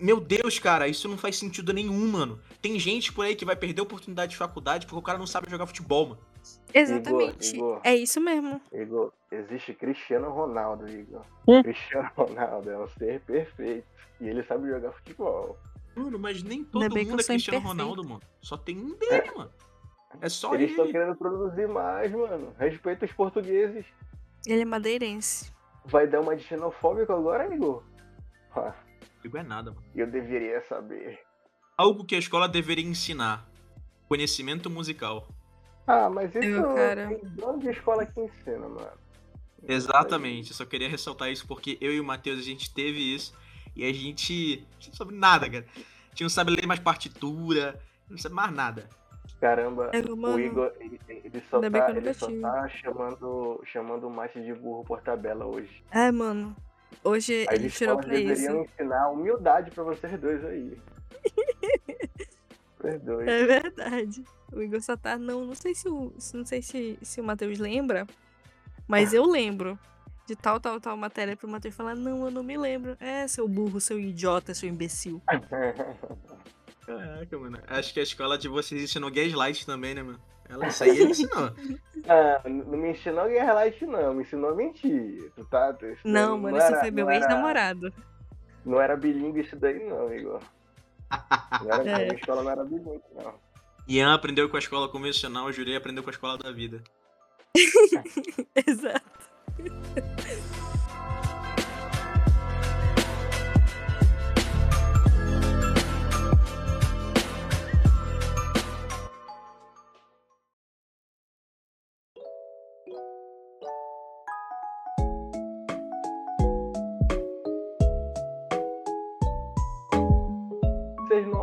meu Deus, cara, isso não faz sentido nenhum, mano. Tem gente por aí que vai perder a oportunidade de faculdade porque o cara não sabe jogar futebol, mano. Exatamente. Igor. É isso mesmo. Igor, existe Cristiano Ronaldo, Igor. Hum? Cristiano Ronaldo é um ser perfeito. E ele sabe jogar futebol. Mano, mas nem todo Ainda mundo é Cristiano imperfeito. Ronaldo, mano. Só tem um dele, mano. É só Eles estão ele. querendo produzir mais, mano. Respeita os portugueses. Ele é madeirense. Vai dar uma de xenofóbico agora, Igor? Ah, Digo é nada, mano. Eu deveria saber. Algo que a escola deveria ensinar. Conhecimento musical. Ah, mas isso Eu, cara. tem dono de escola que ensina, mano. Exatamente. Eu só queria ressaltar isso porque eu e o Matheus, a gente teve isso. E a gente. A gente não sabe nada, cara. A gente não sabe ler mais partitura. Não sabe mais nada. Caramba, É, mano, o Igor, ele, ele só, tá, ele só tá chamando, chamando o mate de burro por tabela hoje. É, mano. Hoje As ele tirou pra isso. deveriam ensinar humildade pra vocês dois aí. dois. É verdade. O Igor só tá. Não, não sei se o. Não sei se, se o Matheus lembra. Mas eu lembro. De tal, tal, tal matéria pro Matheus falar, não, eu não me lembro. É, seu burro, seu idiota, seu imbecil. Caraca, mano. Acho que a escola de vocês ensinou gaslight também, né, mano? Ela, isso aí ele ensinou. Ah, não me ensinou Guerra Light, não. Me ensinou a mentir. Tu tá, tu, isso Não, mano, era- foi meu ex-namorado. Não era bilíngue isso daí, não, Igor. Não era, É. A escola não era bilíngue, não. Ian aprendeu com a escola convencional, o Jurei aprendeu com a escola da vida. Exato.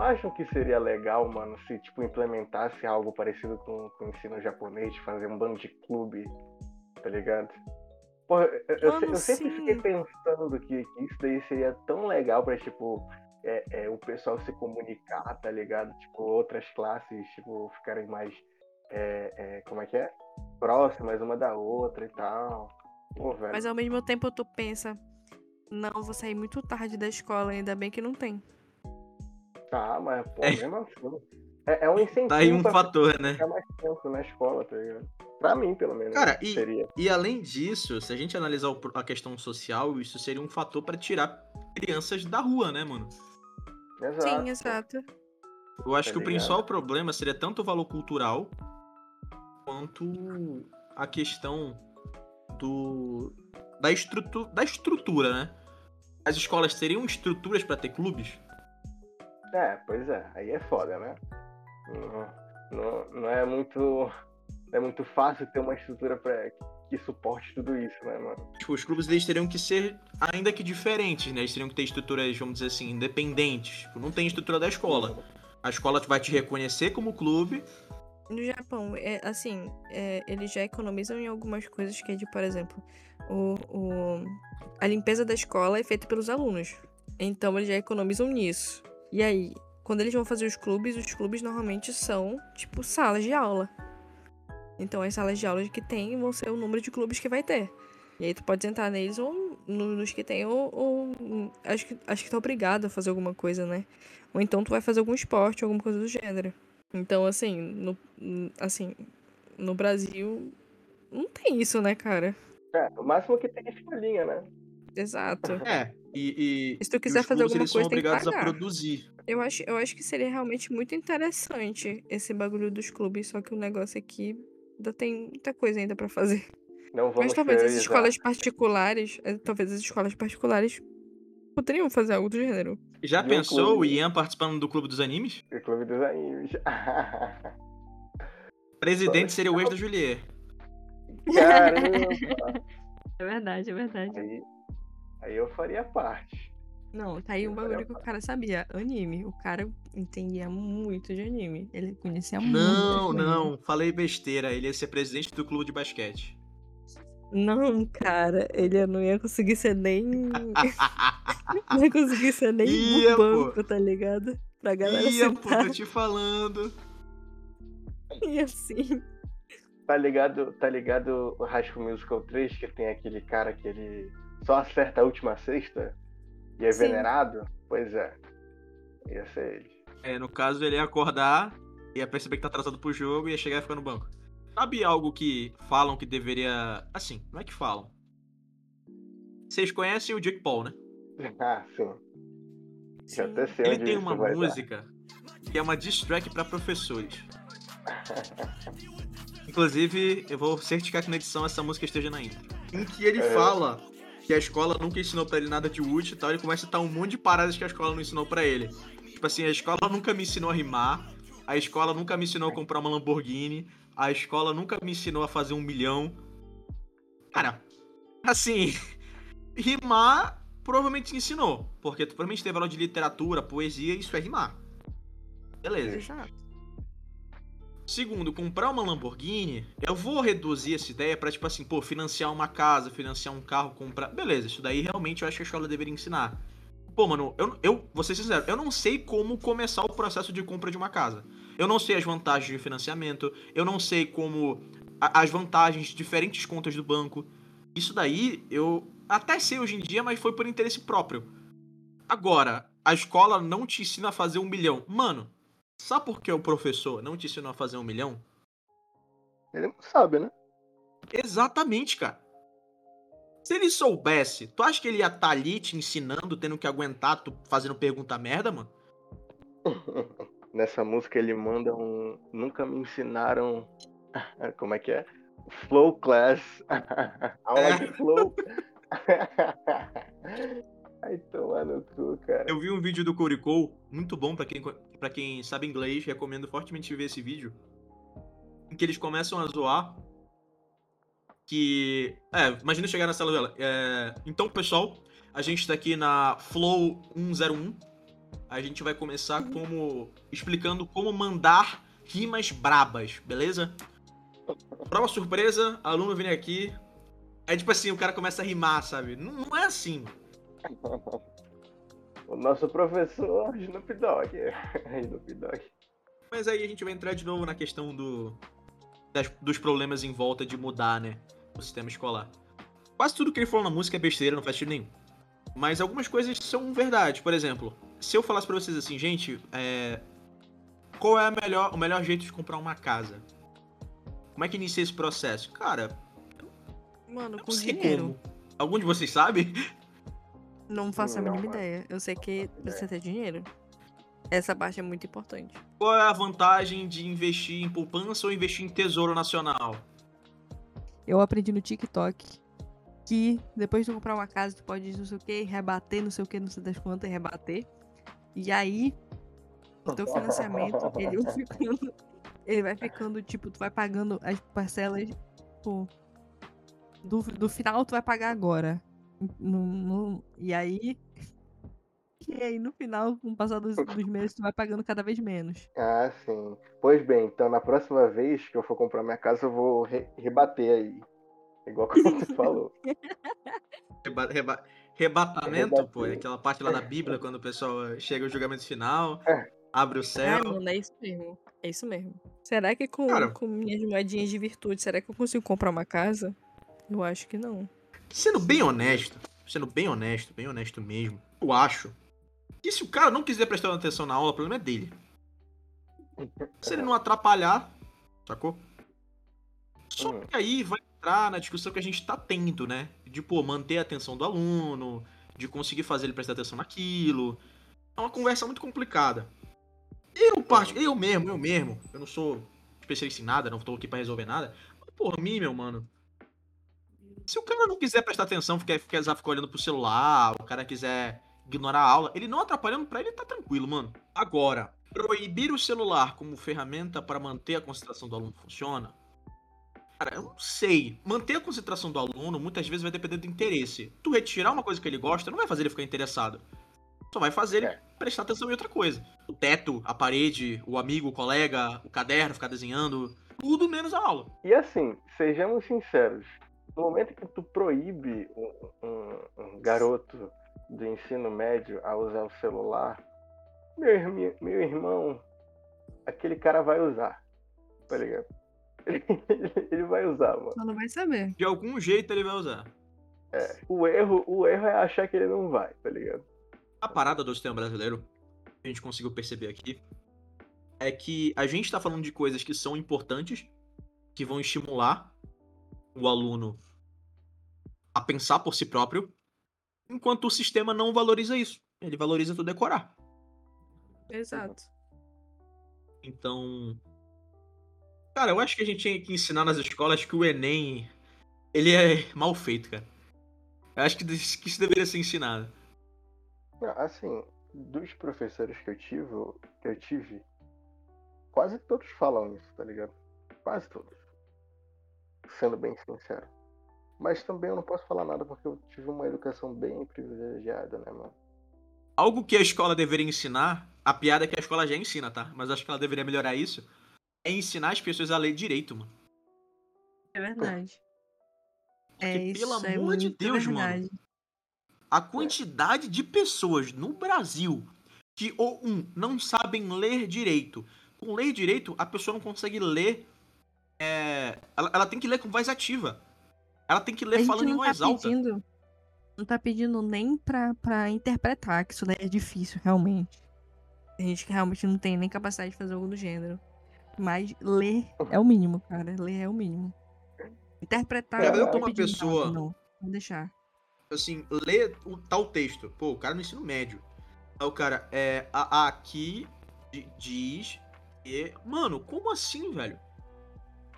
Acham que seria legal, mano, se tipo implementasse algo parecido com, com o ensino japonês, de fazer um bando de clube, tá ligado? Porra, eu, eu, Mano, eu sempre sim. fiquei pensando que, que isso daí seria tão legal pra, tipo, é, é, o pessoal se comunicar, tá ligado? Tipo, outras classes, tipo, ficarem mais, é, é, como é que é? Próximas uma da outra e tal. Pô. Mas ao mesmo tempo tu pensa, não, vou sair muito tarde da escola, ainda bem que não tem. Tá, mas, pô, É. mesmo assim. É, é um incentivo Tá aí um pra fator, né? ficar mais tempo na escola, tá ligado? Pra mim, pelo menos. Cara, e- seria. E além disso, se a gente analisar a questão social, isso seria um fator pra tirar crianças da rua, né, mano? Exato. Sim, exato. Eu acho Tá que o principal problema seria tanto o valor cultural quanto a questão do da, estrutu, da estrutura, né? As escolas teriam estruturas pra ter clubes? É, pois é. Aí é foda, né? Não, não, não é muito. Não é muito fácil ter uma estrutura pra, que suporte tudo isso, né, mano? Tipo, os clubes eles teriam que ser, ainda que diferentes, né? Eles teriam que ter estruturas, vamos dizer assim, independentes. Tipo, não tem estrutura da escola. A escola vai te reconhecer como clube. No Japão, é, assim, é, eles já economizam em algumas coisas que é de, por exemplo, o, o- a limpeza da escola é feita pelos alunos. Então eles já economizam nisso. E aí, quando eles vão fazer os clubes, os clubes normalmente são, tipo, salas de aula. Então as salas de aula que tem vão ser o número de clubes que vai ter. E aí tu pode entrar neles ou no- nos que tem, ou, ou, acho, que, acho que tá obrigado a fazer alguma coisa, né? Ou então tu vai fazer algum esporte, alguma coisa do gênero. Então, assim, no, assim, no Brasil não tem isso, né, cara? É, o máximo que tem é escolinha, né? Exato. É, e. e Se tu quiser fazer clubes, alguma eles coisa, são tem que obrigados a pagar. produzir. Eu acho, eu acho que seria realmente muito interessante esse bagulho dos clubes, só que o negócio aqui ainda tem muita coisa ainda pra fazer. Não vamos Mas talvez as priorizar. escolas particulares, eh, talvez as escolas particulares poderiam fazer algo do gênero. Já pensou o? Ian participando do clube dos animes? O clube dos animes. Presidente seria o ex da Juliet. Caramba! É verdade, é verdade. Aí, aí eu faria parte. Não, tá aí um bagulho que o cara sabia. Anime. O cara entendia muito de anime. Ele conhecia muito. Não, não, falei besteira. Ele ia ser presidente do clube de basquete. Não, cara, ele não ia conseguir ser nem. não ia conseguir ser nem Ia, do pô. banco, tá ligado? Pra galera Ia, pô, sentar tô te falando. e assim. Tá ligado, tá ligado o High School Musical 3, que tem aquele cara que ele só acerta a última sexta e é Sim. venerado? Pois é. Ia ser ele. É, no caso, ele ia acordar, ia perceber que tá atrasado pro jogo e ia chegar e ficar no banco. Sabe algo que falam que deveria. Assim, não é que falam. Vocês conhecem o Jake Paul, né? Ah, sim. Sim. até sei Ele onde tem isso uma vai dar. música que é uma diss track pra professores. Inclusive, eu vou certificar que na edição essa música esteja na intro. Em que ele É. fala que a escola nunca ensinou pra ele nada de útil e tal, ele começa a citar um monte de paradas que a escola não ensinou pra ele. Tipo assim, a escola nunca me ensinou a rimar, a escola nunca me ensinou a comprar uma Lamborghini, a escola nunca me ensinou a fazer um milhão. Cara, assim, rimar provavelmente ensinou, porque tu provavelmente teve aula de literatura, poesia, isso é rimar. Beleza. Exato. Segundo, comprar uma Lamborghini, eu vou reduzir essa ideia pra, tipo assim, pô, financiar uma casa, financiar um carro, comprar. Beleza, isso daí realmente eu acho que a escola deveria ensinar. Pô, mano, eu, eu vou ser sincero, eu não sei como começar o processo de compra de uma casa. Eu não sei as vantagens de financiamento, eu não sei como. a- as vantagens de diferentes contas do banco. Isso daí eu até sei hoje em dia, mas foi por interesse próprio. Agora, a escola não te ensina a fazer um milhão. Mano, sabe por que o professor não te ensinou a fazer um milhão? Ele não sabe, né? Exatamente, cara. Se ele soubesse, tu acha que ele ia estar ali te ensinando, tendo que aguentar, tu fazendo pergunta merda, mano? Nessa música ele manda um. Nunca me ensinaram. Como é que é? Flow class. Aula É. de flow. Ai, tomar no cu, cara. Eu vi um vídeo do Curicou, muito bom pra quem, pra quem sabe inglês, recomendo fortemente ver esse vídeo. Em que eles começam a zoar que. É, imagina chegar na sala dela. É, então, pessoal, a gente tá aqui na Flow 101 A gente vai começar como explicando como mandar rimas brabas, beleza? Prova surpresa, aluno vem aqui. É tipo assim, o cara começa a rimar, sabe? Não, não é assim. o nosso professor Snoop Dogg. Snoop Dogg. Mas aí a gente vai entrar de novo na questão do, das, dos problemas em volta de mudar, né? O sistema escolar. Quase tudo que ele falou na música é besteira, não faz sentido nenhum. Mas algumas coisas são verdade. Por exemplo, se eu falasse pra vocês assim, gente, é... qual é melhor, o melhor jeito de comprar uma casa? Como é que inicia esse processo? Cara. Mano, com dinheiro. Como. Algum de vocês sabe? Não faço a mínima ideia. Eu sei que precisa ter dinheiro. Essa parte é muito importante. Qual é a vantagem de investir em poupança ou investir em tesouro nacional? Eu aprendi no TikTok que depois de tu comprar uma casa, tu pode não sei o que, rebater, não sei o que, não sei das quantas, rebater. E aí, o teu financiamento, ele vai ficando. Ele vai ficando, tipo, tu vai pagando as parcelas, tipo. Do, do final tu vai pagar agora. No, no, e aí. E aí, no final, com o passar dos, dos, meses, tu vai pagando cada vez menos. Ah, sim. Pois bem, então na próxima vez que eu for comprar minha casa, eu vou re rebater aí. Igual como você falou. Reba reba rebatamento, Rebater. pô, é aquela parte lá da Bíblia, quando o pessoal chega ao julgamento final, é. abre o céu. É, mano, é isso mesmo. É isso mesmo. Será que com, Cara, com minhas moedinhas de virtude, será que eu consigo comprar uma casa? Eu acho que não. Sendo bem honesto, sendo bem honesto, bem honesto mesmo, eu acho que se o cara não quiser prestar atenção na aula, o problema é dele. Se ele não atrapalhar, sacou? Só que aí vai entrar na discussão que a gente tá tendo, né? De, pô, manter a atenção do aluno, de conseguir fazer ele prestar atenção naquilo. É uma conversa muito complicada. Eu, parte, eu mesmo, eu mesmo, eu não sou especialista em nada, não tô aqui para resolver nada. Mas, porra, mim, meu mano. Se o cara não quiser prestar atenção, ficar, ficar, ficar olhando pro celular, o cara quiser ignorar a aula, ele não atrapalhando para ele, tá tranquilo, mano. Agora, proibir o celular como ferramenta para manter a concentração do aluno funciona? Cara, eu não sei. Manter a concentração do aluno muitas vezes vai depender do interesse. Tu retirar uma coisa que ele gosta não vai fazer ele ficar interessado. Só vai fazer ele é. prestar atenção em outra coisa. O teto, a parede, o amigo, o colega, o caderno, ficar desenhando. Tudo menos a aula. E assim, sejamos sinceros. No momento que tu proíbe um, um, um garoto do ensino médio a usar o celular, meu, meu irmão, aquele cara vai usar. Tá ligado? Ele, vai usar, mano. Só não vai saber. De algum jeito ele vai usar. É. O erro, o erro é achar que ele não vai, tá ligado? A parada do sistema brasileiro, que a gente conseguiu perceber aqui, é que a gente tá falando de coisas que são importantes, que vão estimular o aluno a pensar por si próprio, enquanto o sistema não valoriza isso. Ele valoriza tu decorar. Exato. Então, Cara, eu acho que a gente tinha que ensinar nas escolas que o Enem, ele é mal feito, cara. Eu acho que isso deveria ser ensinado. Assim, dos professores que eu tive, que eu tive, quase todos falam isso, tá ligado? Quase todos. Sendo bem sincero. Mas também eu não posso falar nada porque eu tive uma educação bem privilegiada, né, mano? Algo que a escola deveria ensinar, a piada é que a escola já ensina, tá? Mas acho que ela deveria melhorar isso é ensinar as pessoas a ler direito, mano. É verdade. Porque, é pelo isso, é amor é de Deus, verdade. mano. A quantidade de pessoas no Brasil que, ou um, não sabem ler direito. Com ler direito, a pessoa não consegue ler. É... Ela, ela, tem que ler com voz ativa. Ela tem que ler falando em voz tá alta. Pedindo, não tá pedindo nem pra, pra interpretar, que isso daí é difícil, realmente. Tem gente que realmente não tem nem capacidade de fazer algo do gênero. Mas ler é o mínimo, cara. Ler é o mínimo. Interpretar. É, eu tô uma pessoa. Nada, não. Vou deixar. Assim, ler o tal texto. Pô, o cara no ensino médio. Aí o cara, é. A, a aqui diz. E, mano, como assim, velho?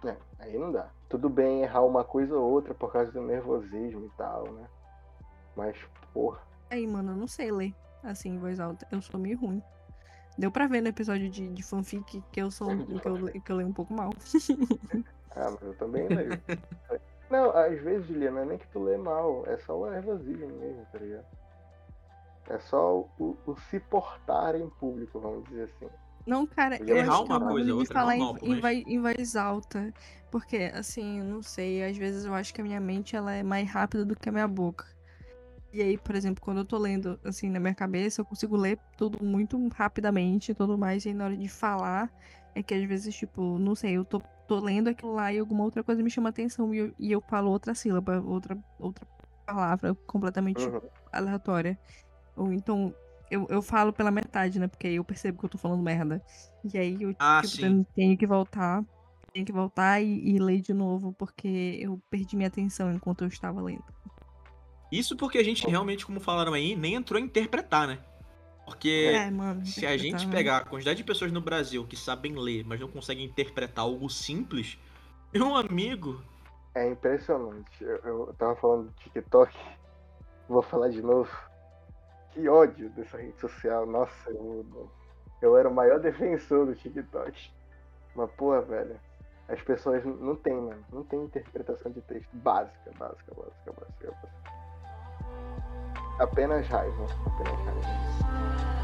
É, aí não dá. Tudo bem errar uma coisa ou outra por causa do nervosismo e tal, né? Mas, porra. Aí, mano, eu não sei ler assim em voz alta. Eu sou meio ruim. Deu pra ver no episódio de, de fanfic que eu sou que eu, que eu leio um pouco mal. ah, mas eu também leio. Não, às vezes, Juliana, não é nem que tu lê mal, é só o nervosismo mesmo, tá ligado? É só o, o se portar em público, vamos dizer assim. Não, cara, eu errar acho que é uma bagulho coisa, de outra é falar em, normal, em, vai- em voz alta. Porque, assim, eu não sei, às vezes eu acho que a minha mente ela é mais rápida do que a minha boca. E aí, por exemplo, quando eu tô lendo, assim, na minha cabeça, eu consigo ler tudo muito rapidamente e tudo mais. E aí, na hora de falar, é que às vezes, tipo, não sei, eu tô, tô lendo aquilo lá e alguma outra coisa me chama atenção e eu, e eu falo outra sílaba, outra, outra palavra completamente Uhum. aleatória. Ou então, eu, eu falo pela metade, né? Porque aí eu percebo que eu tô falando merda. E aí eu Ah, tipo, tenho- que voltar. Tenho que voltar e, e ler de novo, porque eu perdi minha atenção enquanto eu estava lendo. Isso porque a gente realmente, como falaram aí, nem entrou em interpretar, né? Porque É, mano. se a gente né? pegar a quantidade de pessoas no Brasil que sabem ler, mas não conseguem interpretar algo simples, meu amigo, É impressionante. Eu, eu tava falando do TikTok, vou falar de novo. Que ódio dessa rede social. Nossa, eu, eu era o maior defensor do TikTok. Mas, porra, velho, as pessoas não tem, mano. Não tem interpretação de texto básica, básica, básica, básica. básica. Apenas raiva. Apenas raiva.